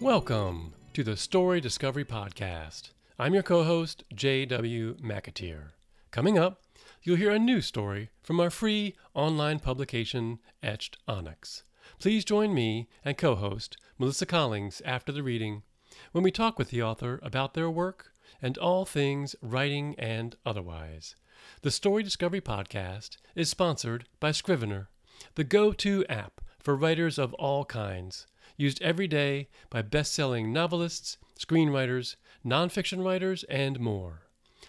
Welcome to the Story Discovery Podcast. I'm your co host, J.W. McAteer. Coming up, you'll hear a new story from our free online publication, Etched Onyx. Please join me and co host, Melissa Collings, after the reading when we talk with the author about their work and all things writing and otherwise. The Story Discovery Podcast is sponsored by Scrivener, the go to app for writers of all kinds, used every day by best selling novelists, screenwriters, nonfiction writers, and more.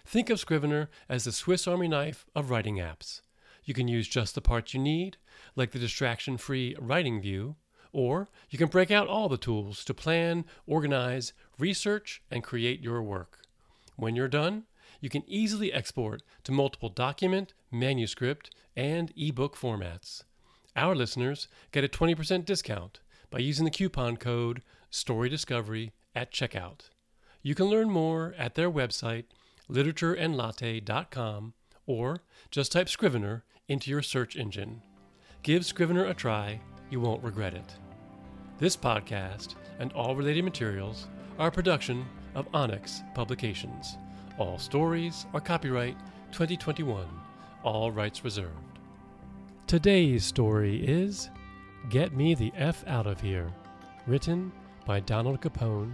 Think of Scrivener as the Swiss Army knife of writing apps. You can use just the parts you need, like the distraction free writing view, or you can break out all the tools to plan, organize, research, and create your work. When you're done, you can easily export to multiple document, manuscript, and ebook formats. Our listeners get a 20% discount by using the coupon code StoryDiscovery at checkout. You can learn more at their website, literatureandlatte.com, or just type Scrivener into your search engine. Give Scrivener a try, you won't regret it. This podcast and all related materials are a production of Onyx Publications. All stories are copyright 2021, all rights reserved. Today's story is Get Me the F Out of Here, written by Donald Capone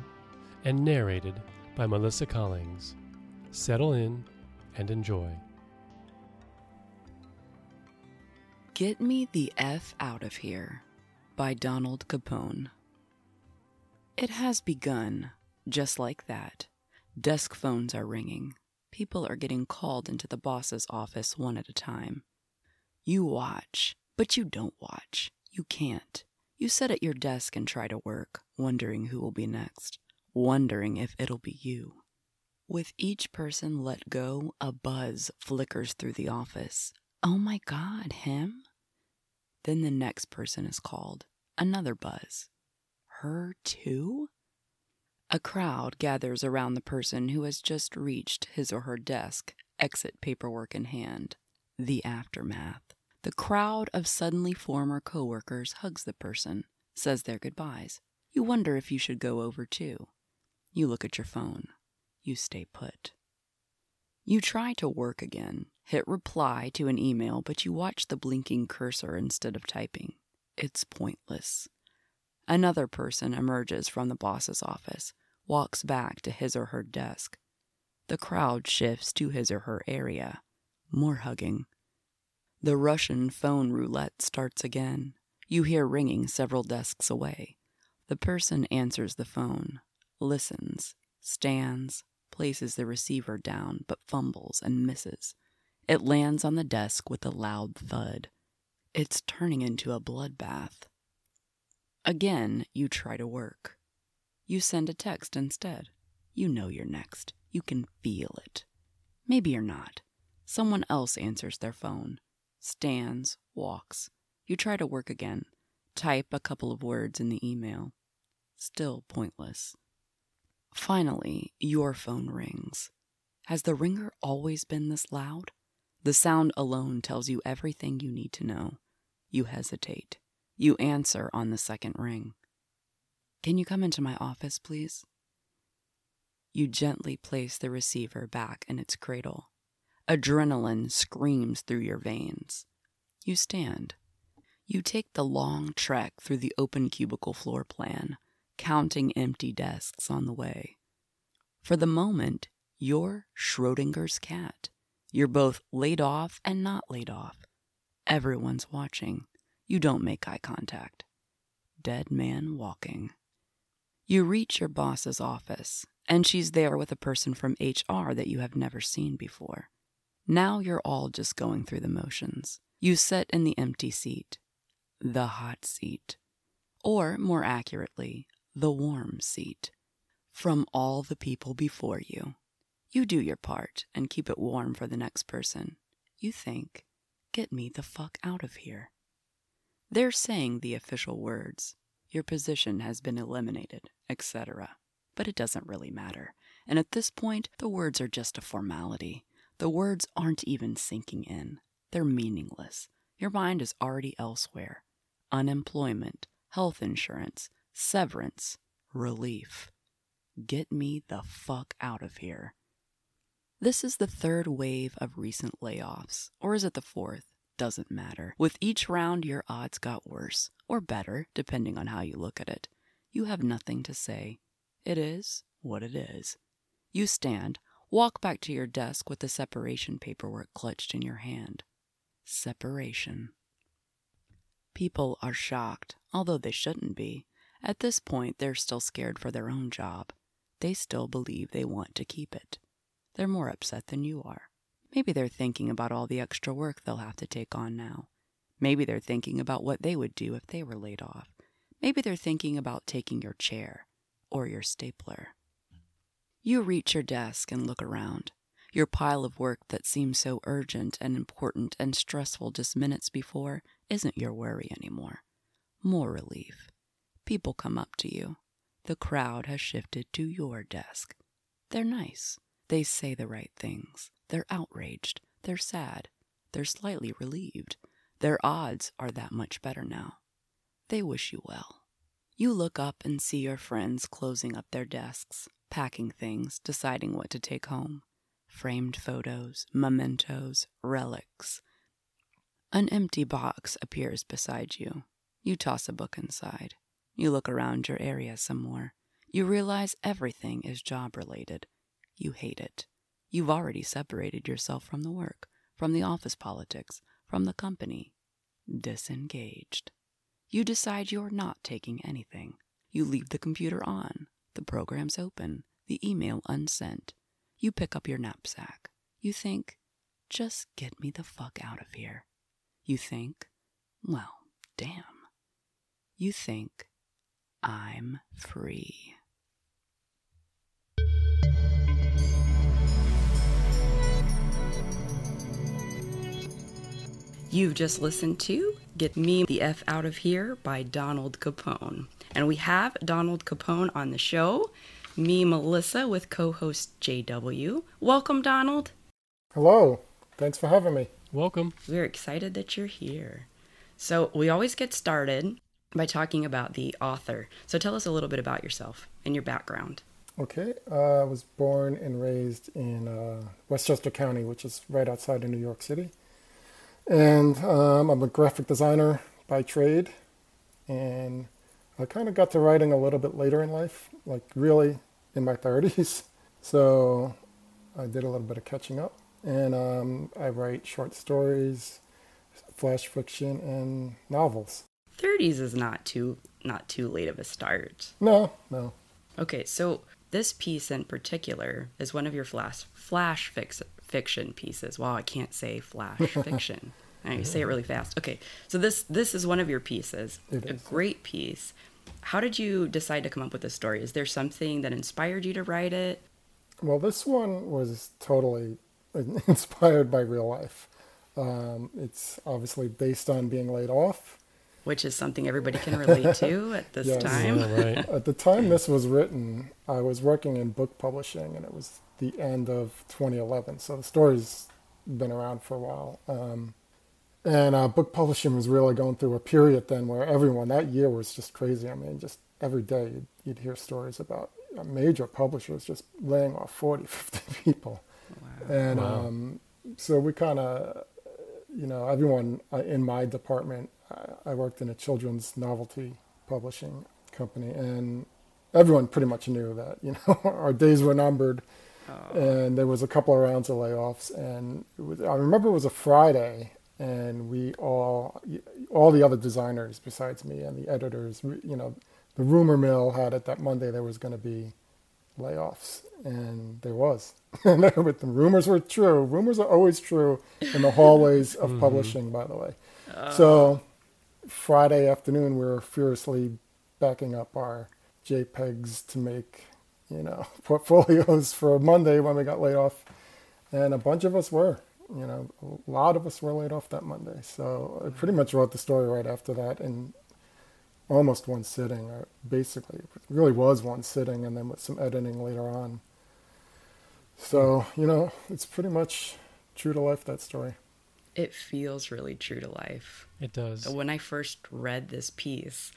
and narrated by Melissa Collings. Settle in and enjoy. Get Me the F Out of Here by Donald Capone. It has begun, just like that. Desk phones are ringing. People are getting called into the boss's office one at a time. You watch, but you don't watch. You can't. You sit at your desk and try to work, wondering who will be next, wondering if it'll be you. With each person let go, a buzz flickers through the office. Oh my God, him? Then the next person is called. Another buzz. Her too? A crowd gathers around the person who has just reached his or her desk, exit paperwork in hand. The aftermath. The crowd of suddenly former coworkers hugs the person, says their goodbyes. You wonder if you should go over too. You look at your phone. You stay put. You try to work again, hit reply to an email, but you watch the blinking cursor instead of typing. It's pointless. Another person emerges from the boss's office, walks back to his or her desk. The crowd shifts to his or her area. More hugging. The Russian phone roulette starts again. You hear ringing several desks away. The person answers the phone, listens, stands, places the receiver down, but fumbles and misses. It lands on the desk with a loud thud. It's turning into a bloodbath. Again, you try to work. You send a text instead. You know you're next. You can feel it. Maybe you're not. Someone else answers their phone, stands, walks. You try to work again. Type a couple of words in the email. Still pointless. Finally, your phone rings. Has the ringer always been this loud? The sound alone tells you everything you need to know. You hesitate. You answer on the second ring. Can you come into my office, please? You gently place the receiver back in its cradle. Adrenaline screams through your veins. You stand. You take the long trek through the open cubicle floor plan, counting empty desks on the way. For the moment, you're Schrodinger's cat. You're both laid off and not laid off. Everyone's watching. You don't make eye contact. Dead man walking. You reach your boss's office, and she's there with a person from HR that you have never seen before. Now you're all just going through the motions. You sit in the empty seat, the hot seat, or more accurately, the warm seat, from all the people before you. You do your part and keep it warm for the next person. You think, get me the fuck out of here. They're saying the official words, your position has been eliminated, etc. But it doesn't really matter. And at this point, the words are just a formality. The words aren't even sinking in. They're meaningless. Your mind is already elsewhere. Unemployment, health insurance, severance, relief. Get me the fuck out of here. This is the third wave of recent layoffs, or is it the fourth? Doesn't matter. With each round, your odds got worse, or better, depending on how you look at it. You have nothing to say. It is what it is. You stand, walk back to your desk with the separation paperwork clutched in your hand. Separation. People are shocked, although they shouldn't be. At this point, they're still scared for their own job. They still believe they want to keep it. They're more upset than you are. Maybe they're thinking about all the extra work they'll have to take on now. Maybe they're thinking about what they would do if they were laid off. Maybe they're thinking about taking your chair or your stapler. You reach your desk and look around. Your pile of work that seemed so urgent and important and stressful just minutes before isn't your worry anymore. More relief. People come up to you. The crowd has shifted to your desk. They're nice. They say the right things. They're outraged. They're sad. They're slightly relieved. Their odds are that much better now. They wish you well. You look up and see your friends closing up their desks, packing things, deciding what to take home framed photos, mementos, relics. An empty box appears beside you. You toss a book inside. You look around your area some more. You realize everything is job related. You hate it. You've already separated yourself from the work, from the office politics, from the company. Disengaged. You decide you're not taking anything. You leave the computer on, the programs open, the email unsent. You pick up your knapsack. You think, just get me the fuck out of here. You think, well, damn. You think, I'm free. You've just listened to Get Me the F Out of Here by Donald Capone. And we have Donald Capone on the show, me, Melissa, with co host JW. Welcome, Donald. Hello. Thanks for having me. Welcome. We're excited that you're here. So, we always get started by talking about the author. So, tell us a little bit about yourself and your background. Okay. Uh, I was born and raised in uh, Westchester County, which is right outside of New York City. And um, I'm a graphic designer by trade. And I kind of got to writing a little bit later in life, like really in my 30s. So I did a little bit of catching up. And um, I write short stories, flash fiction, and novels. 30s is not too not too late of a start. No, no. Okay, so this piece in particular is one of your flash flash fix, fiction pieces. Wow, I can't say flash fiction. I say it really fast. Okay, so this this is one of your pieces. It a is. great piece. How did you decide to come up with this story? Is there something that inspired you to write it? Well, this one was totally inspired by real life. Um, it's obviously based on being laid off. Which is something everybody can relate to at this Yes. time. Yeah, right. At the time this was written, I was working in book publishing, and it was the end of 2011. So the story's been around for a while. Um, and uh, book publishing was really going through a period then where everyone that year was just crazy. I mean, just every day you'd, you'd hear stories about uh, major publishers just laying off 40, 50 people. And Wow. um, so we kind of, you know, everyone uh, in my department, I, I worked in a children's novelty publishing company, and everyone pretty much knew that, you know, our days were numbered. And there was a couple of rounds of layoffs, and it was, I remember it was a Friday, and we all, all the other designers besides me and the editors, you know, the rumor mill had it that Monday there was going to be layoffs, and there was. And but the rumors were true. Rumors are always true in the hallways of mm-hmm. publishing, by the way. Uh. So Friday afternoon, we were furiously backing up our JPEGs to make, you know, portfolios for Monday when we got laid off, and a bunch of us were. You know, a lot of us were laid off that Monday. So I pretty mm. much wrote the story right after that in almost one sitting, or basically, it really was one sitting, and then with some editing later on. So, mm. you know, it's pretty much true to life, that story. It feels really true to life. It does. When I first read this piece,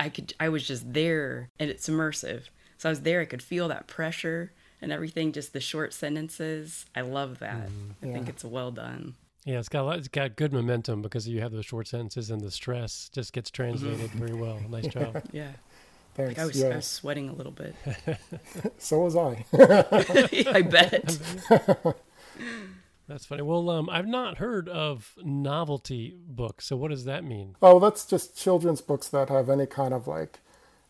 I could I was just there and it's immersive. So I was there, I could feel that pressure and everything, just the short sentences. I love that. I think Yeah. it's well done. Yeah, it's got a lot, it's got good momentum because you have those short sentences and the stress just gets translated very well. Nice job. Yeah. Thanks. Like I was, I yeah. was sweating a little bit. So was I. I bet. That's funny. Well, um, I've not heard of novelty books. So what does that mean? Oh, that's just children's books that have any kind of like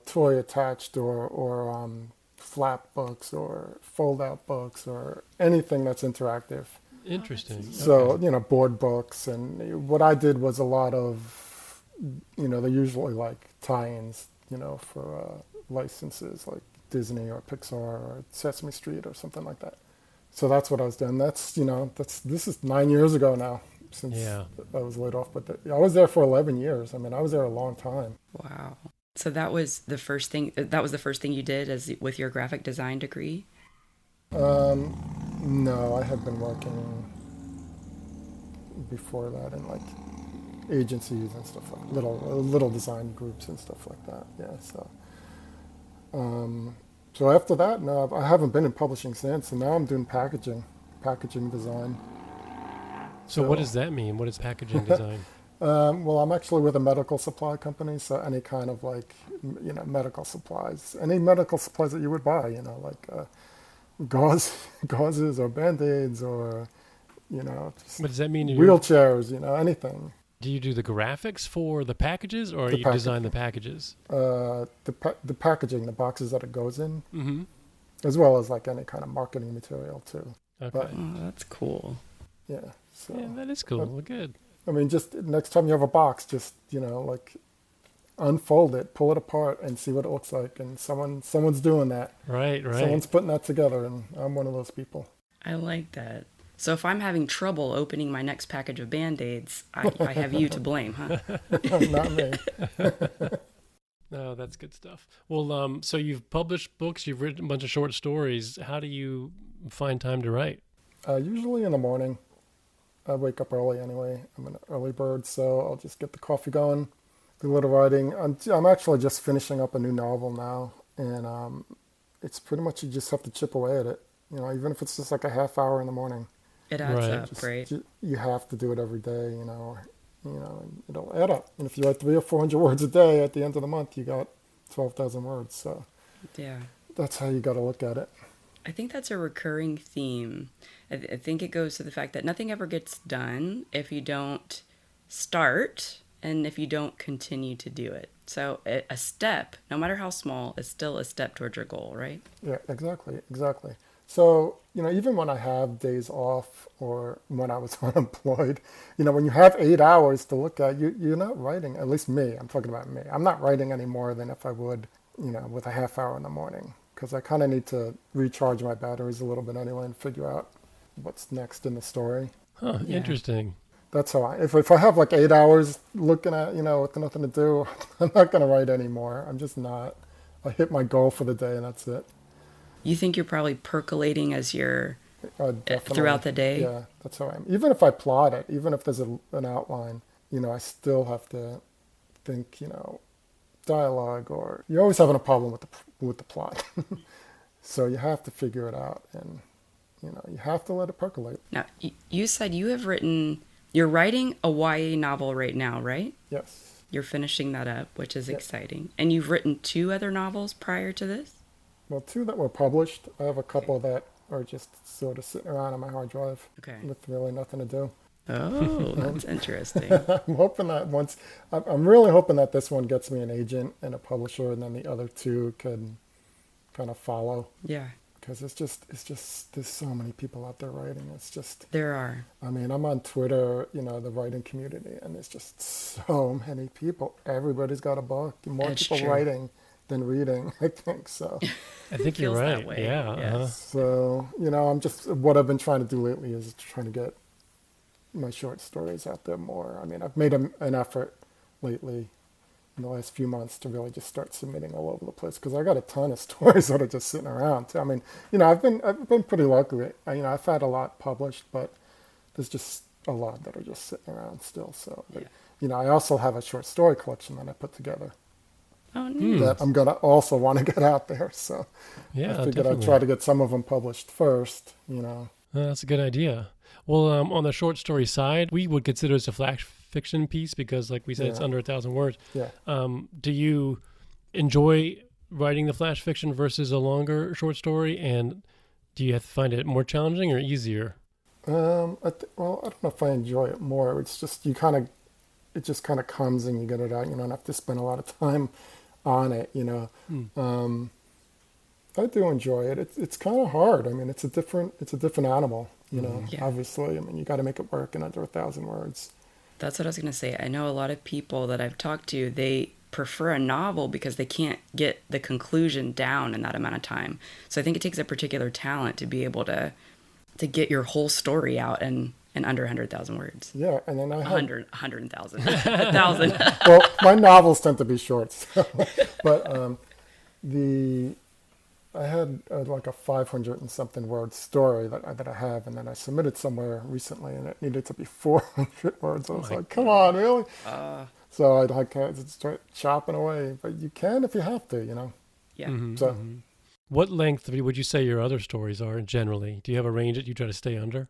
toy attached or or um, flap books or fold out books or anything that's interactive. Interesting. So Okay. you know, board books and what I did was a lot of, you know, they're usually like tie-ins, you know, for uh, licenses like Disney or Pixar or Sesame Street or something like that. So that's what I was doing. That's you know, that's this is nine years ago now since Yeah. I was laid off. But the, I was there for eleven years. I mean, I was there a long time. Wow. So that was the first thing. That was the first thing you did as with your graphic design degree. Um, no, I had been working before that in like agencies and stuff like little little design groups and stuff like that. Yeah. So, um, so after that, no, I've- I haven't been in publishing since, and now I'm doing packaging, packaging design. So what does that mean? What is packaging design? Um, well, I'm actually with a medical supply company, so any kind of like, you know, medical supplies, any medical supplies that you would buy, you know, like uh, gauze, gauzes or band-aids or, you know, just What does that mean? you wheelchairs, you know, anything. do you do the graphics for the packages or The you package- design the packages? Uh, the pa- the packaging, the boxes that it goes in, Mm-hmm. as well as like any kind of marketing material too. Okay. But- Oh, that's cool. Yeah. So yeah, that is cool. Well, good. I mean, just next time you have a box, just you know, like unfold it, pull it apart, and see what it looks like. And someone someone's doing that. Right, right. Someone's putting that together, and I'm one of those people. I like that. So if I'm having trouble opening my next package of band-aids, I, I have you to blame, huh? Not me. No, that's good stuff. Well, um, so you've published books, you've written a bunch of short stories. How do you find time to write? Uh, usually in the morning. I wake up early anyway. I'm an early bird, so I'll just get the coffee going, do a little writing. I'm, I'm actually just finishing up a new novel now, and um, it's pretty much you just have to chip away at it. You know, even if it's just like a half hour in the morning. It adds Right. up, Just, right? ju- you have to do it every day, you know, or, you know, and it'll add up. And if you write three or four hundred words a day, at the end of the month, you got twelve thousand words. So Yeah. that's how you got to look at it. I think that's a recurring theme. I, th- I think it goes to the fact that nothing ever gets done if you don't start and if you don't continue to do it. So a, step, no matter how small, is still a step towards your goal, right? Yeah, exactly, exactly. So, you know, even when I have days off or when I was unemployed, you know, when you have eight hours to look at, you, you're not writing, at least me, I'm talking about me. I'm not writing any more than if I would, you know, with a half hour in the morning because I kind of need to recharge my batteries a little bit anyway and figure out what's next in the story. Huh, Yeah. interesting. That's how I, if, if I have like eight hours looking at, you know, with nothing to do, I'm not going to write anymore. I'm just not. I hit my goal for the day and that's it. You think you're probably percolating as you're Uh, throughout the day? Yeah, that's how I am. Even if I plot it, even if there's a, an outline, you know, I still have to think, you know, dialogue or you're always having a problem with the with the plot. so you have to figure it out and you know, you have to let it percolate. Now, you said you have written, you're writing a YA novel right now, right? Yes. You're finishing that up, which is Yep. exciting. And you've written two other novels prior to this? Well, two that were published. I have a couple that are just sort of sitting around on my hard drive Okay. with really nothing to do. Oh, that's interesting. I'm hoping that once, I'm- I'm really hoping that this one gets me an agent and a publisher, and then the other two can kind of follow. Yeah, Because it's just, it's just, there's so many people out there writing. It's just, there are. I mean, I'm on Twitter, you know, the writing community, and there's just so many people. Everybody's got a book. More That's people true. writing than reading, I think so. I think you're feels that right. way, Yeah. yes. uh-huh. So, you know, I'm just, what I've been trying to do lately is trying to get my short stories out there more. I mean, I've made a, an effort lately in the last few months to really just start submitting all over the place because I got a ton of stories that are just sitting around. I mean, you know, I've been, I've been pretty lucky. You know, I've had a lot published, but there's just a lot that are just sitting around still. So, Yeah. you know, I also have a short story collection that I put together. Oh, neat. that I'm gonna also want to get out there. So Yeah, I figured definitely. I'd try to get some of them published first. You know, Uh, that's a good idea. Well, um, on the short story side, we would consider this a flash fiction piece because, like we said, it's under a thousand words. yeah. Um, do you enjoy writing the flash fiction versus a longer short story? And do you have to find it more challenging or easier? Um, I th- well, I don't know if I enjoy it more. It's just you kind of, it just kind of comes and you get it out. You don't have to spend a lot of time on it. You know, um, I do enjoy it. It's it's kind of hard. I mean, it's a different it's a different animal. You know, Yeah. obviously. I mean, you got to make it work in under a thousand words. That's what I was going to say. I know a lot of people that I've talked to, they prefer a novel because they can't get the conclusion down in that amount of time. So I think it takes a particular talent to be able to to get your whole story out in, in under 100,000 words. Yeah, and then I had 100, 100,000, 1,000. well, my novels tend to be short, so, but um, the I had uh, like a 500 and something word story that I, that I have, and then I submitted somewhere recently, and it needed to be 400 words. I was my like, "Come on, really?" Uh, So I'd like to start chopping away, but you can if you have to, you know. yeah. Mhm, So- mhm. What length would you say your other stories are generally? Do you have a range that you try to stay under?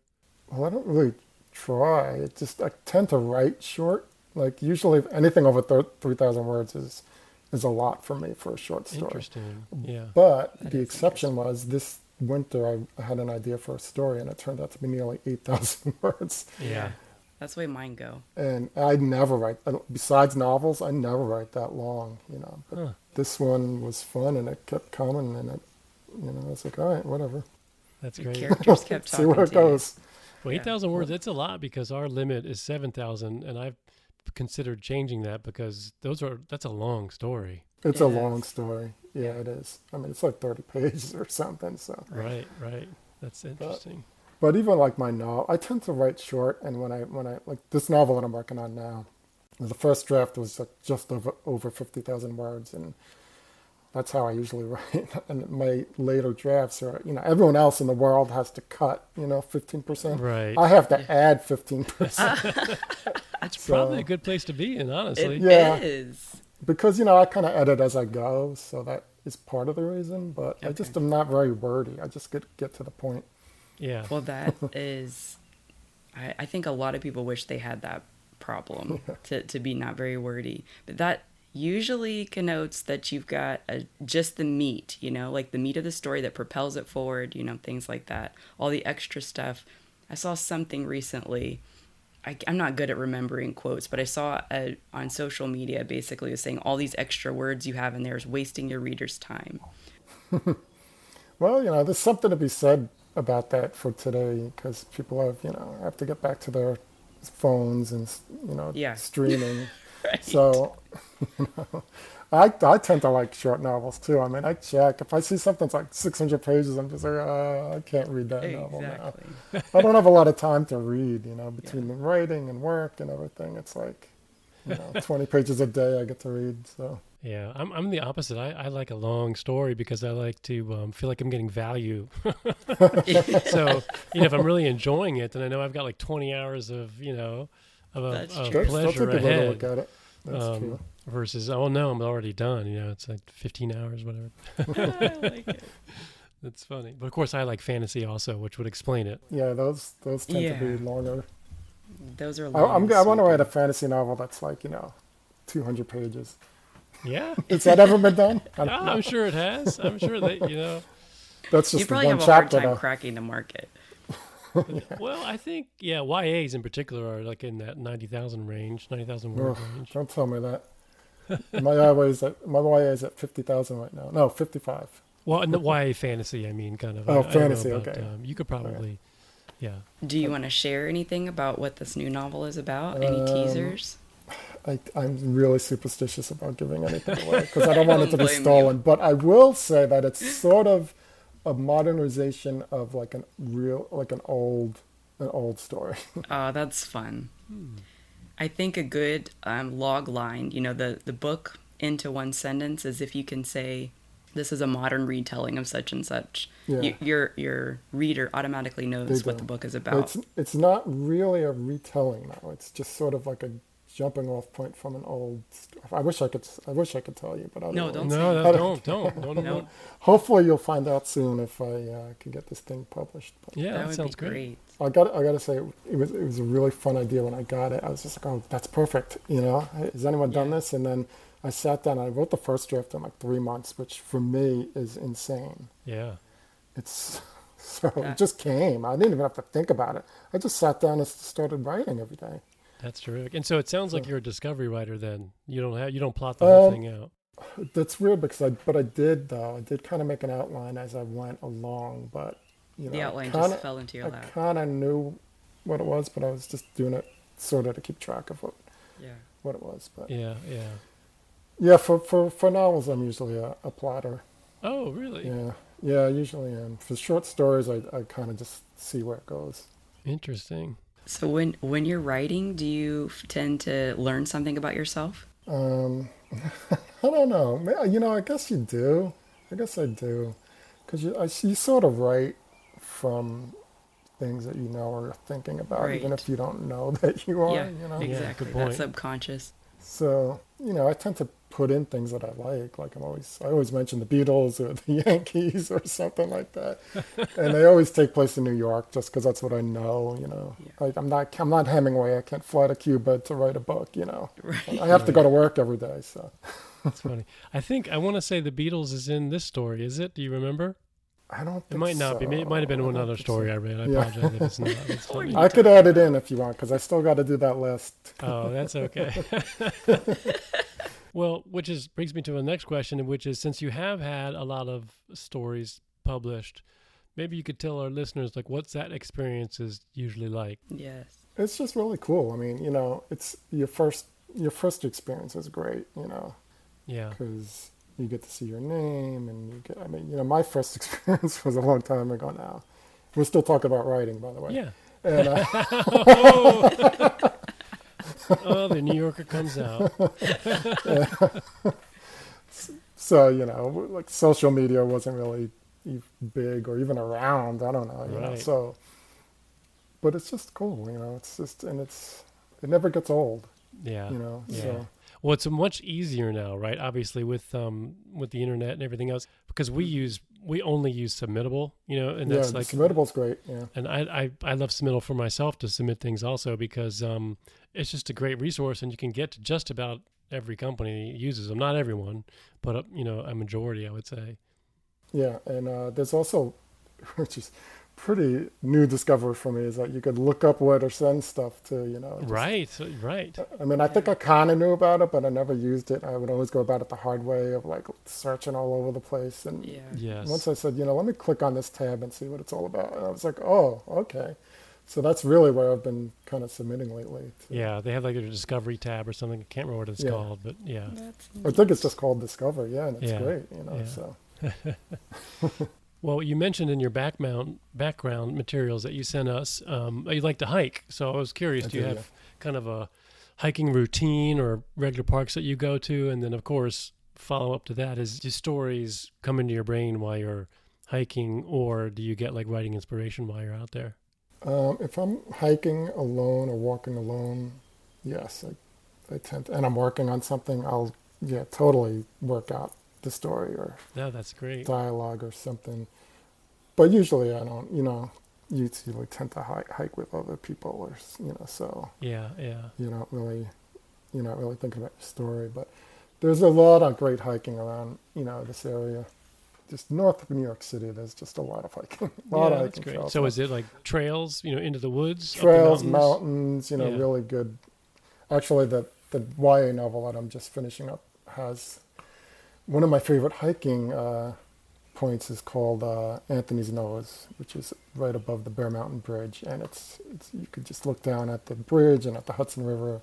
Well, I don't really try. It just I tend to write short. Like usually, anything over thir- 3,000 words is is a lot for me for a short story. Interesting. Yeah. But That the exception was this winter I, I had an idea for a story and it turned out to be nearly 8,000 words. Yeah. That's the way mine go. And I never write, besides novels, I never write that long, you know. But Huh. this one was fun and it kept coming and it, you know, I was like, all right, whatever. That's The great. characters kept See where it to you. goes. Well, Yeah. 8,000 words, it's a lot because our limit is 7,000. And I've considered changing that because those are, that's a long story. It's a long story. Yeah, it is. I mean, it's like 30 pages or something. So, Right, right. That's interesting. but even like my novel, I tend to write short. And when I, when I, like this novel that I'm working on now, the first draft was like just over, over 50,000 words. And that's how I usually write. And my later drafts are, you know, everyone else in the world has to cut, you know, 15%. Right. I have to add 15%. That's so- probably a good place to be in, honestly. It Yeah. is. because, you know, I kind of edit as I go. So that is part of the reason. But I just am not very wordy. I just get, get to the point. yeah. Well, that is, I, I think a lot of people wish they had that problem to, to be not very wordy. But that usually connotes that you've got a, just the meat, you know, like the meat of the story that propels it forward, you know, things like that. All the extra stuff. I saw something recently. I, I'm not good at remembering quotes, but I saw a, on social media basically was saying all these extra words you have in there is wasting your reader's time. Well, you know, there's something to be said about that for today because people have, you know, have to get back to their phones and, you know, Yeah. streaming. Right. So, you know, I, I tend to like short novels too. I mean, I check. If I see something that's like 600 pages, I'm just like, uh, I can't read that novel now. I don't have a lot of time to read, you know, between the writing and work and everything. It's like, you know, 20 pages a day I get to read. So, Yeah, I'm I'm the opposite. I, I like a long story because I like to um, feel like I'm getting value. so you know, if I'm really enjoying it, then I know I've got like 20 hours of you know of, a, That's of true. that's, that's a pleasure good way to look ahead. at it. That's Um, true. Versus oh no, I'm already done. You know, it's like 15 hours, whatever. I like it. That's funny. But of course, I like fantasy also, which would explain it. Yeah, those those tend to be longer. Those are. I, long I'm, and I want to write a fantasy novel that's like, you know, 200 pages. Yeah, Has that ever been done? I Ah, don't know. I'm sure it has. I'm sure that you know. That's You just probably one have a hard chapter, time though. cracking the market. Well, I think yeah, YAs in particular are like in that 90,000 range, 90,000 word Ugh, range. don't tell me that. my YA is at my YA is at 50,000 right now. No, 55. Well, and the YA fantasy, I mean, kind of. Oh, I- I fantasy, about, okay. Um, you could probably, yeah. Do you want to share anything about what this new novel is about? Any Um, teasers? I, I'm really superstitious about giving anything away because I don't want it to don't be blame you. stolen. But I will say that it's sort of a modernization of like an real, like an old, an old story. Oh, that's fun. Hmm. I think a good um, log line, you know, the, the book into one sentence is if you can say, this is a modern retelling of such and such. Yeah. You, your your reader automatically knows what the book is about. It's it's not really a retelling now. It's just sort of like a jumping off point from an old. I wish I could. I wish I could tell you, but I No, don't. don't No, that, that. don't, don't, don't, don't. Hopefully, you'll find out soon if I uh, can get this thing published. But Yeah, that that, sounds great. great. I got. I got to say, it was. It was a really fun idea when I got it. I was just like, "Oh, that's perfect." You know, has anyone done Yeah. this? And then I sat down. and I wrote the first draft in like three months, which for me is insane. Yeah. It's so Yeah. it just came. I didn't even have to think about it. I just sat down and started writing every day. That's terrific. And so it sounds like you're a discovery writer then. You don't have you don't plot the whole Um, thing out. That's weird because I, but I did though. I did kind of make an outline as I went along, but you know, The outline kinda, just fell into your I lap. I kind of knew what it was, but I was just doing it sort of to keep track of what, Yeah. what it was. But Yeah, yeah. yeah, for for, for novels, I'm usually a, a plotter. Oh, really? Yeah, yeah, I usually am. For short stories, I, I kind of just see where it goes. Interesting. So when when you're writing, do you f- tend to learn something about yourself? Um, I don't know. You know, I guess you do. I guess I do, because you I, you sort of write from things that you know or are thinking about, even if you don't know that you are. yeah, You know. Yeah, exactly. good That subconscious. So you know, I tend to put in things that I like. Like I'm always, I always mention the Beatles or the Yankees or something like that, and they always take place in New York just because that's what I know. You know, Yeah. I, I'm not, I'm not Hemingway. I can't fly to Cuba to write a book. You know, Right. I have to go to work every day. So. That's funny. I think I want to say the Beatles is in this story. Is it? Do you remember? I don't. It might not be. It might have been so. I one other story so. I read. I Yeah. apologize if it's not. It's funny. I could add it in if you want, because I still got to do that list. Oh, that's okay. well, which is brings me to the next question, which is since you have had a lot of stories published, maybe you could tell our listeners like what's that experience is usually like. Yes. It's just really cool. I mean, you know, it's your first your first experience is great. You know, Yeah. because you get to see your name, and you get. I mean, you know, my first experience was a long time ago now. We're still talking about writing, by the way. Yeah. And uh, Oh, the New Yorker comes out. so you know, like social media wasn't really big or even around. I don't know. You know, Right. so. But it's just cool, you know. It's just, and it's, it never gets old, Yeah. you know. Yeah. So Well, it's much easier now, right? Obviously, with um with the internet and everything else, because we use we only use Submittable, you know, and that's the like submittable's great. Yeah. and I, I I love Submittal for myself to submit things also because um it's just a great resource and you can get to just about every company uses them. Not everyone, but uh, you know a majority, I would say. Yeah, and uh, there's also, which is pretty new discovery for me, is that you could look up where to send stuff to. You know, just- Right, right. I mean, I think I kind of knew about it, but I never used it. I would always go about it the hard way of like searching all over the place. And Yeah. Yes. once I said, you know, let me click on this tab and see what it's all about, and I was like, oh, okay. So that's really where I've been kind of submitting lately. to- Yeah, they have like a discovery tab or something. I can't remember what it's Yeah. called, but yeah. That's I think it's just called Discover. Yeah, and it's Yeah. great. You know, Yeah. so Well, you mentioned in your background background materials that you sent us, um, you like to hike. So I was curious, I do you have yeah. kind of a hiking routine or regular parks that you go to? And then, of course, follow up to that is do stories come into your brain while you're hiking, or do you get like writing inspiration while you're out there? Um, if I'm hiking alone or walking alone, yes, I, I tend to, and I'm working on something, I'll yeah totally work out the story or No, that's great. dialogue or something. But usually I don't, you know, you usually tend to hike, hike with other people or you know, so Yeah, yeah. you're not really you're not really thinking about your story. But there's a lot of great hiking around, you know, this area. Just north of New York City, there's just a lot of hiking. a lot yeah, of hiking trails. So is it like trails, you know, into the woods, up the trails, mountains? mountains, you know, Yeah. really good. Actually, the the YA novel that I'm just finishing up has one of my favorite hiking uh, points is called uh, Anthony's Nose, which is right above the Bear Mountain Bridge, and it's, it's you could just look down at the bridge and at the Hudson River,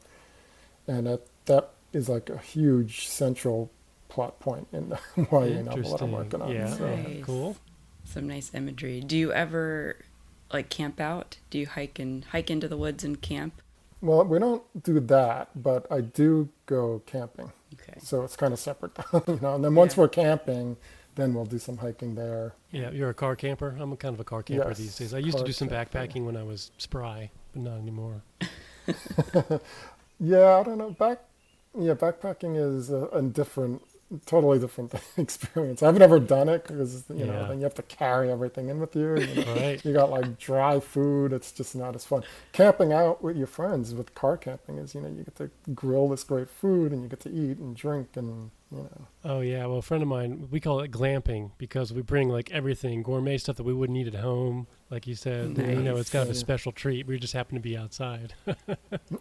and that that is like a huge central plot point in the YA novel that I'm working on. Yeah, so. Nice. cool. some nice imagery. Do you ever like camp out? Do you hike and hike into the woods and camp? Well, we don't do that, but I do go camping. Okay. So it's kind of separate, you know. And then once Yeah. we're camping, then we'll do some hiking there. Yeah, you're a car camper. I'm a kind of a car camper Yes, these days. I used to do some camper. backpacking when I was spry, but not anymore. Yeah, I don't know. Back, yeah, backpacking is a, a different, totally different experience. I've never done it because you know Yeah. then you have to carry everything in with you. you know. Right. You got like dry food. It's just not as fun. Camping out with your friends with car camping is you know you get to grill this great food and you get to eat and drink and you know Oh yeah, well, a friend of mine, we call it glamping because we bring like everything gourmet stuff that we wouldn't eat at home. Like you said, you know, it's kind of a special treat. We just happen to be outside.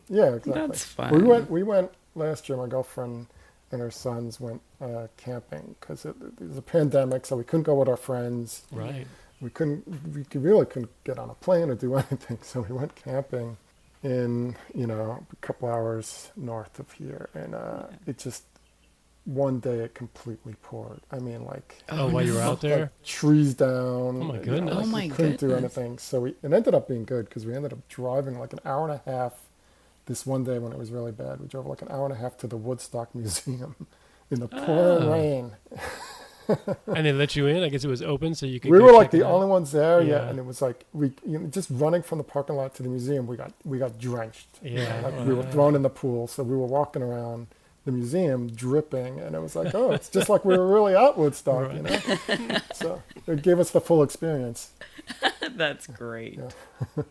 yeah exactly. That's fun. We went we went last year. My girlfriend and her sons went uh, camping because it, it was a pandemic, so we couldn't go with our friends. right. we couldn't we really couldn't get on a plane or do anything so we went camping in you know a couple hours north of here and uh it just one day it completely poured i mean like Oh, while you were out there? like trees down Oh, my you know, goodness. like Oh, my we couldn't do anything so we it ended up being good because we ended up driving like an hour and a half this one day when it was really bad we drove like an hour and a half to the woodstock museum in the ah. pouring Oh. rain and they let you in. I guess it was open, so you could. we go were like check the only ones there Yeah. yeah and it was like we you know, just running from the parking lot to the museum we got we got drenched Yeah, like we were thrown in the pool so we were walking around the museum dripping and it was like oh it's just like we were really at woodstock you know so it gave us the full experience That's great. Yeah.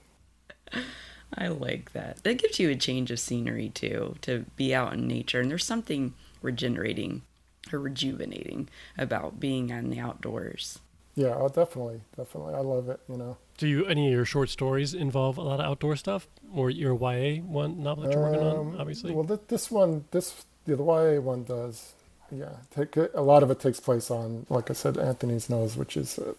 I like that. That gives you a change of scenery too, to be out in nature. And there's something regenerating or rejuvenating about being in the outdoors. yeah oh, definitely definitely i love it you know Do you any of your short stories involve a lot of outdoor stuff, or your YA one novel that you're working on? Um, Obviously. well th- this one this yeah, the ya one does yeah take a lot of it takes place on like i said anthony's nose which is a,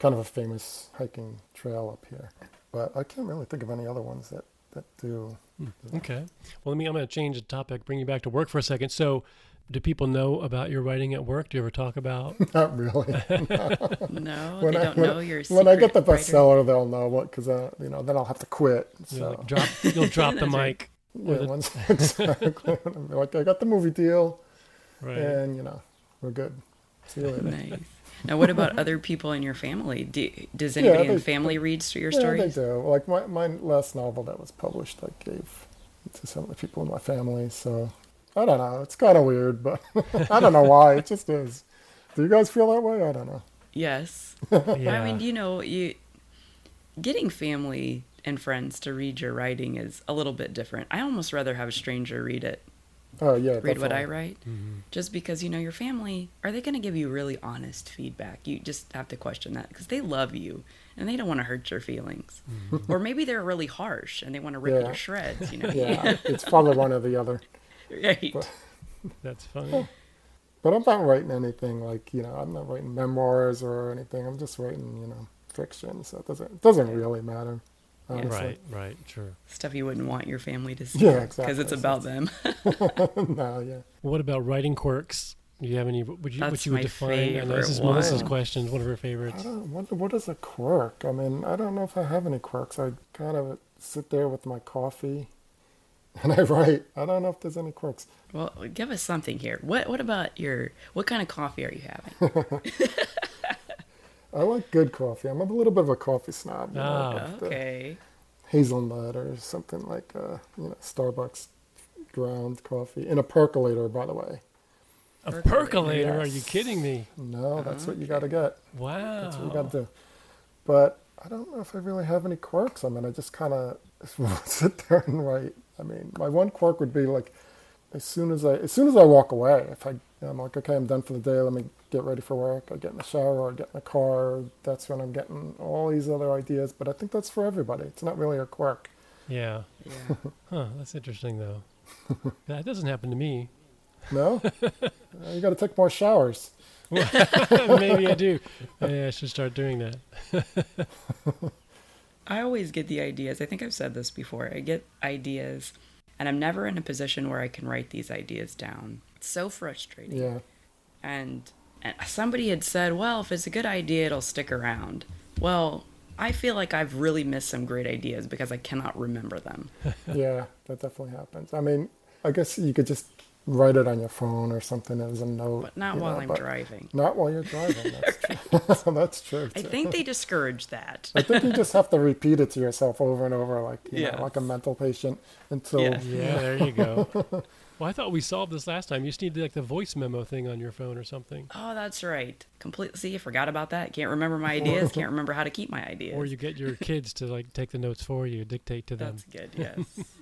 kind of a famous hiking trail up here but i can't really think of any other ones that that do Okay. Well, let me. I'm going to change the topic. Bring you back to work for a second. So, do people know about your writing at work? Do you ever talk about? not really No, when they I, don't when, know you're when I get the secret writer. bestseller they'll know what because uh, you know then i'll have to quit You so know, like drop. You'll drop the right. mic. yeah, the- once, exactly like i got the movie deal Right. and you know we're good see you later Nice. Now, what about other people in your family? Do, does anybody in they- the family read your Yeah, stories? they do. Like my my last novel that was published, I gave to some of the people in my family. So I don't know. It's kind of weird, but I don't know why. It just is. Do you guys feel that way? I don't know. Yes. yeah. I mean, you know, you getting family and friends to read your writing is a little bit different. I almost rather have a stranger read it, Oh yeah. read what I definitely. write, mm-hmm. just because you know your family are they going to give you really honest feedback? You just have to question that because they love you and they don't want to hurt your feelings, mm-hmm. or maybe they're really harsh and they want to rip you Yeah. to shreds. You know, Yeah, it's probably one or the other. right? That's funny. But I'm not writing anything like you know. I'm not writing memoirs or anything. I'm just writing you know fiction. So it doesn't it doesn't really matter. Honestly. Right. Right. Sure. Stuff you wouldn't want your family to see. Yeah, exactly. Because it's about them. no, yeah. What about writing quirks? Do you have any? Would you? what That's you would my define? I know this is favorite Melissa's one. question. One of her I favorites. don't. What, what is a quirk? I mean, I don't know if I have any quirks. I kind of sit there with my coffee, and I write. I don't know if there's any quirks. Well, give us something here. What What about your? What kind of coffee are you having? I like good coffee. I'm a little bit of a coffee snob. You know, like the okay. hazelnut or something like uh, you know Starbucks ground coffee in a percolator. By the way, A Percolator, percolator? Are you kidding me? no, that's what you got to get. Wow. That's what you got to do. But I don't know if I really have any quirks. I mean, I just kind of sit there and write. I mean, my one quirk would be like, as soon as I as soon as I walk away, if I I'm like, okay, I'm done for the day. Let me get ready for work. I get in the shower. I get in the car. That's when I'm getting all these other ideas. But I think that's for everybody. It's not really a quirk. Yeah. Yeah. Huh. That's interesting though. that doesn't happen to me. No, Uh, you got to take more showers. Maybe I do. Maybe I should start doing that. I always get the ideas. I think I've said this before. I get ideas, and I'm never in a position where I can write these ideas down. It's so frustrating. Yeah, And, and somebody had said, well, if it's a good idea, it'll stick around. Well, I feel like I've really missed some great ideas because I cannot remember them. yeah, that definitely happens. I mean, I guess you could just write it on your phone or something as a note. But not while know, I'm driving. Not while you're driving. That's true. that's true. I think they discourage that. I think you just have to repeat it to yourself over and over, like you Yeah. know, like a mental patient, until Yeah. Yeah, there you go. Well, I thought we solved this last time. You just need like the voice memo thing on your phone or something. Oh, that's right. Completely. See, I forgot about that. Can't remember my ideas. Can't remember how to keep my ideas. Or you get your kids to like take the notes for you, dictate to them. That's good. Yes.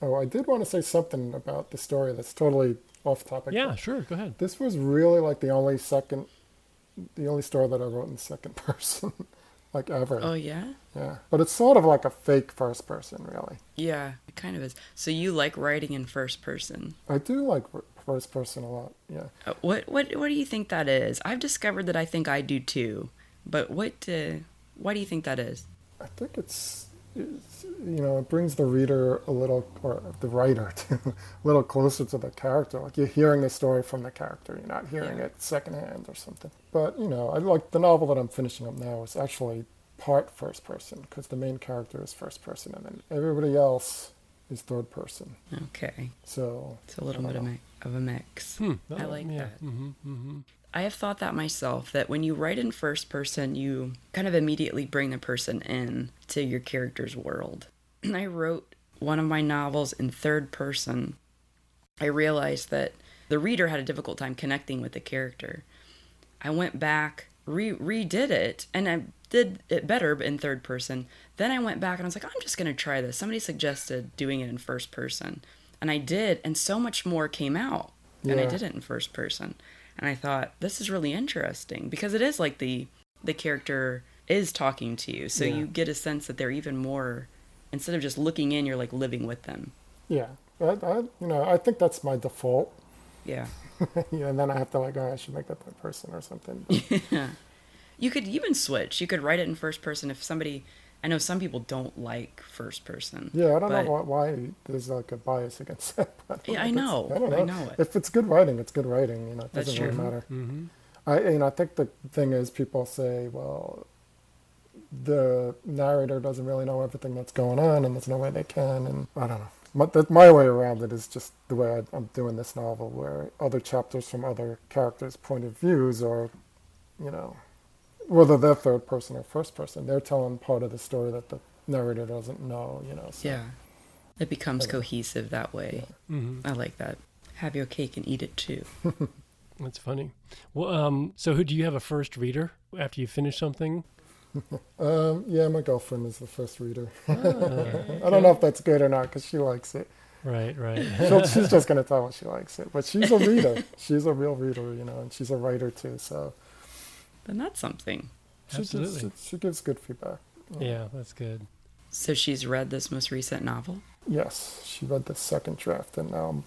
Oh, I did want to say something about the story that's totally off topic. Yeah, sure. Go ahead. This was really like the only second, the only story that I wrote in second person, like ever. oh yeah. Yeah, but it's sort of like a fake first person, really. Yeah. It kind of is. So you like writing in first person. I do like first person a lot. Yeah. Uh, What what what do you think that is? I've discovered that I think I do too. But what uh, why do you think that is? I think it's, it's you know it brings the reader a little or the writer to a little closer to the character. Like you're hearing the story from the character. You're not hearing Yeah. it secondhand or something. But you know, I like the novel that I'm finishing up now is actually part first person because the main character is first person and then everybody else is third person. Okay. So It's a little bit of, don't of a mix. Hmm. I like that. hmm hmm I have thought that myself that when you write in first person, you kind of immediately bring the person in to your character's world. And I wrote one of my novels in third person. I realized that the reader had a difficult time connecting with the character. I went back, re- redid it, and I did it better but in third person. Then I went back and I was like, I'm just going to try this. Somebody suggested doing it in first person. And I did, and so much more came out. And I did it in first person. And I thought, this is really interesting because it is like the the character is talking to you. So Yeah. you get a sense that they're even more instead of just looking in, you're like living with them. yeah, I, I you know I think that's my default. Yeah. yeah, and then I have to like oh I should make that third person or something. Yeah. You could even switch. You could write it in first person if somebody I know some people don't like first person. Yeah, I don't but- know why, why there's like a bias against that. but Yeah, I know. I don't I know. know it. If it's good writing, it's good writing. You know, it That's doesn't really true. matter. hmm I, you know, I think the thing is people say, well, the narrator doesn't really know everything that's going on, and there's no way they can. And I don't know. My, that, my way around it is just the way I, I'm doing this novel, where other chapters from other characters' point of views, or you know, whether they're third person or first person, they're telling part of the story that the narrator doesn't know. You know. So, Yeah. It becomes Okay. cohesive that way. hmm I like that. Have your cake and eat it too. That's funny. Well, um, so who do you have a first reader after you finish something? Um, yeah, my girlfriend is the first reader. Uh, I don't know if that's good or not because she likes it. right, right. She'll, she's just going to tell me she likes it. But she's a reader. she's a real reader, you know, and she's a writer too. So Then that's something. she, gives, Absolutely. she, she gives good feedback. Yeah, that's good. So she's read this most recent novel? Yes, she read the second draft, and now I'm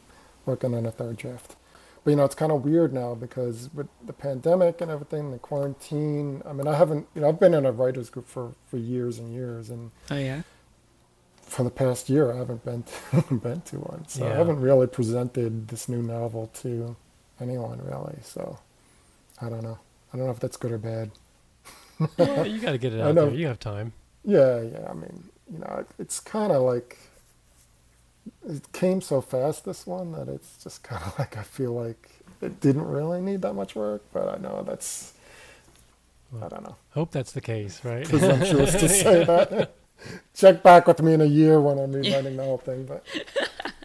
working on a third draft. But you know, it's kind of weird now because with the pandemic and everything, the quarantine. I mean, I haven't, you know, I've been in a writers group for for years and years, and Oh yeah. for the past year, I haven't been to, been to one. So I haven't really presented this new novel to anyone really. So I don't know. I don't know if that's good or bad. Well, you got to get it out know. there. You have time. Yeah, yeah. I mean, you know, it, it's kind of like it came so fast this one that it's just kind of like I feel like it didn't really need that much work, but I know that's I don't know. Hope that's the case, right? Presumptuous to say that. Check back with me in a year when I'm rewriting the whole thing, but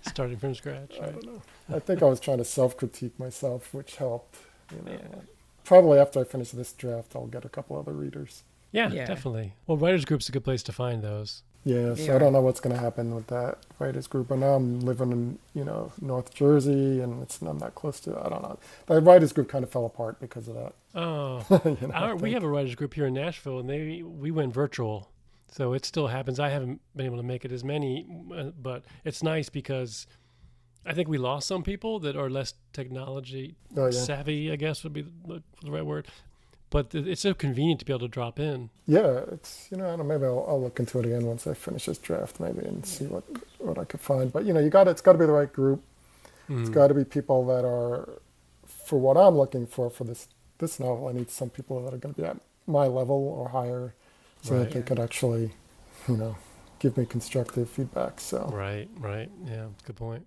Starting from scratch, I right? don't know. I think I was trying to self-critique myself, which helped. You know, Yeah. Probably after I finish this draft, I'll get a couple other readers. Yeah, Yeah. definitely. Well, writers group's a good place to find those. Yeah, so Yeah. I don't know what's going to happen with that writers group. And now I'm living in, you know, North Jersey, and it's I'm not close to. I don't know. The writers group kind of fell apart because of that. Oh, you know, our, we have a writers group here in Nashville, and they we went virtual, so it still happens. I haven't been able to make it as many, uh, but it's nice because I think we lost some people that are less technology Oh, yeah. savvy. I guess would be the, the right word. But th- it's so convenient to be able to drop in. Yeah, it's you know, I don't maybe I'll, I'll look into it again once I finish this draft, maybe, and see what what I could find. But you know, you got it's got to be the right group. It's hmm. got to be people that are, for what I'm looking for for this this novel. I need some people that are going to be at my level or higher, so Right. that they could actually, you know, give me constructive feedback. So Right, right. Yeah, good point.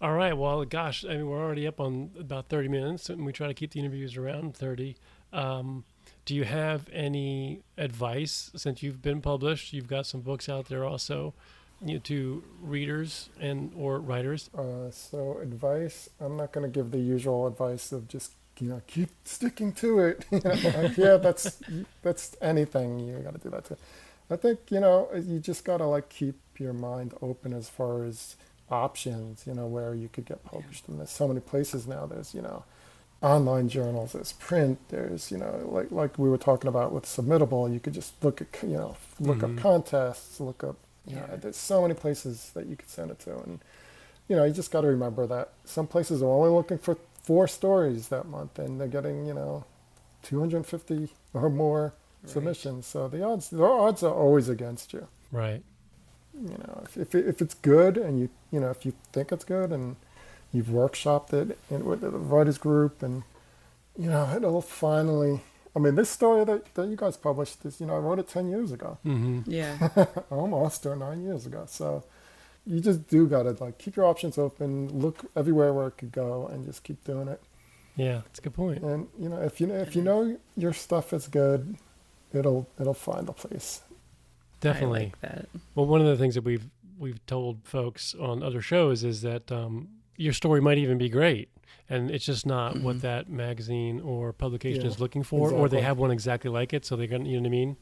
All right. Well, gosh, I mean, we're already up on about 30 minutes, and we try to keep the interviews around 30. Um, do you have any advice since you've been published? You've got some books out there also you know, to readers and or writers. Uh, so advice, I'm not going to give the usual advice of just you know keep sticking to it. you know, like, yeah, that's that's anything you got to do that too. I think you know you just got to like keep your mind open as far as options. You know where you could get published, and there's so many places now. There's you know online journals, there's print, there's you know like like we were talking about with Submittable, you could just look at you know look mm-hmm. up contests, look up you know, there's so many places that you could send it to, and you know you just got to remember that some places are only looking for four stories that month, and they're getting you know 250 or more right. submissions. So the odds the odds are always against you. Right. You know, if if, if it's good and you you know if you think it's good and you've workshopped it in, with the writers group and you know it'll finally I mean, this story that, that you guys published is, you know, I wrote it 10 years ago. Mm-hmm. Yeah. Almost, or nine years ago. So you just do got to, like, keep your options open, look everywhere where it could go, and just keep doing it. Yeah, that's a good point. And, you know, if you, if you know your stuff is good, it'll, it'll find a place. Definitely. Like that. Well, one of the things that we've, we've told folks on other shows is that um, your story might even be great and it's just not mm-hmm. what that magazine or publication yeah, is looking for, exactly. or they have one exactly like it, so they're gonna, you know what I mean?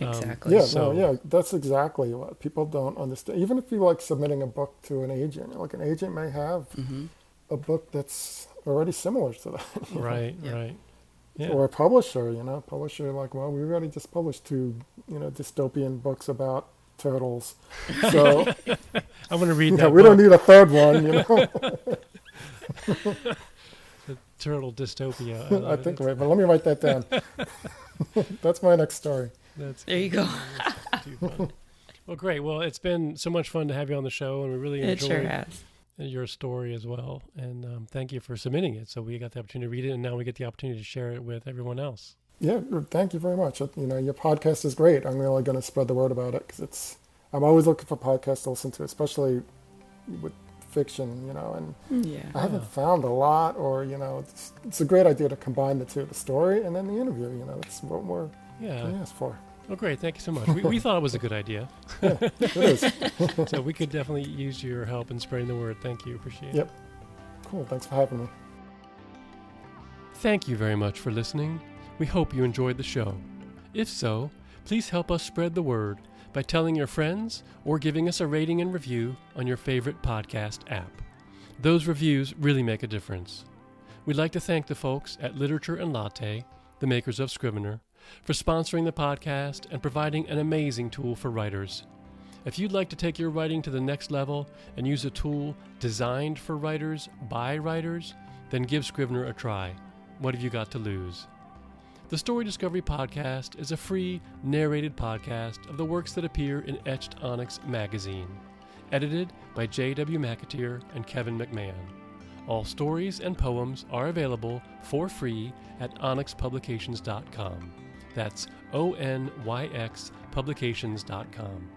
Um, exactly. Um, yeah, so. no, yeah, that's exactly what people don't understand. Even if you like submitting a book to an agent, like an agent may have mm-hmm. a book that's already similar to that. Right, yeah. right. Yeah. Or a publisher, you know, publisher like, well, we already just published two, you know, dystopian books about turtles. So I'm going to read that. Yeah, we don't need a third one, you know. the turtle dystopia. I, I think right, but let me write that down. That's my next story. That's there you go. well, great. Well, it's been so much fun to have you on the show, and we really enjoyed it sure has. Your story as well. And um, thank you for submitting it. So we got the opportunity to read it, and now we get the opportunity to share it with everyone else. Yeah, thank you very much. You know, your podcast is great. I'm really going to spread the word about it because it's. I'm always looking for podcasts to listen to, especially with fiction, you know, and yeah. I haven't found a lot, or you know, it's, it's, a great idea to combine the two, the story and then the interview. You know, it's what more yeah. can you ask for. Oh, great! Thank you so much. We, we thought it was a good idea. yeah, it is. so we could definitely use your help in spreading the word. Thank you. Appreciate yep. it. Yep. Cool. Thanks for having me. Thank you very much for listening. We hope you enjoyed the show. If so, please help us spread the word by telling your friends or giving us a rating and review on your favorite podcast app. Those reviews really make a difference. We'd like to thank the folks at Literature and Latte, the makers of Scrivener, for sponsoring the podcast and providing an amazing tool for writers. If you'd like to take your writing to the next level and use a tool designed for writers by writers, then give Scrivener a try. What have you got to lose? The Story Discovery Podcast is a free, narrated podcast of the works that appear in Etched Onyx magazine, edited by J.W. McAteer and Kevin McMahon. All stories and poems are available for free at onyxpublications.com. That's O N Y X publications.com.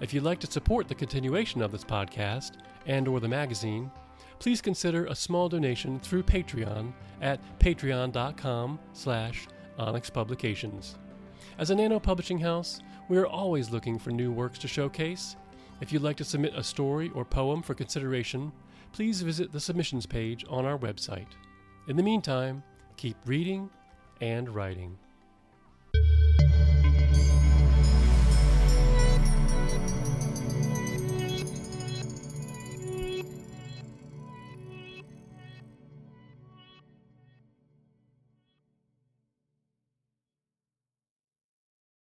If you'd like to support the continuation of this podcast and or the magazine, please consider a small donation through Patreon at patreon.com slash Onyx Publications. As a nano publishing house, we are always looking for new works to showcase. If you'd like to submit a story or poem for consideration, please visit the submissions page on our website. In the meantime, keep reading and writing.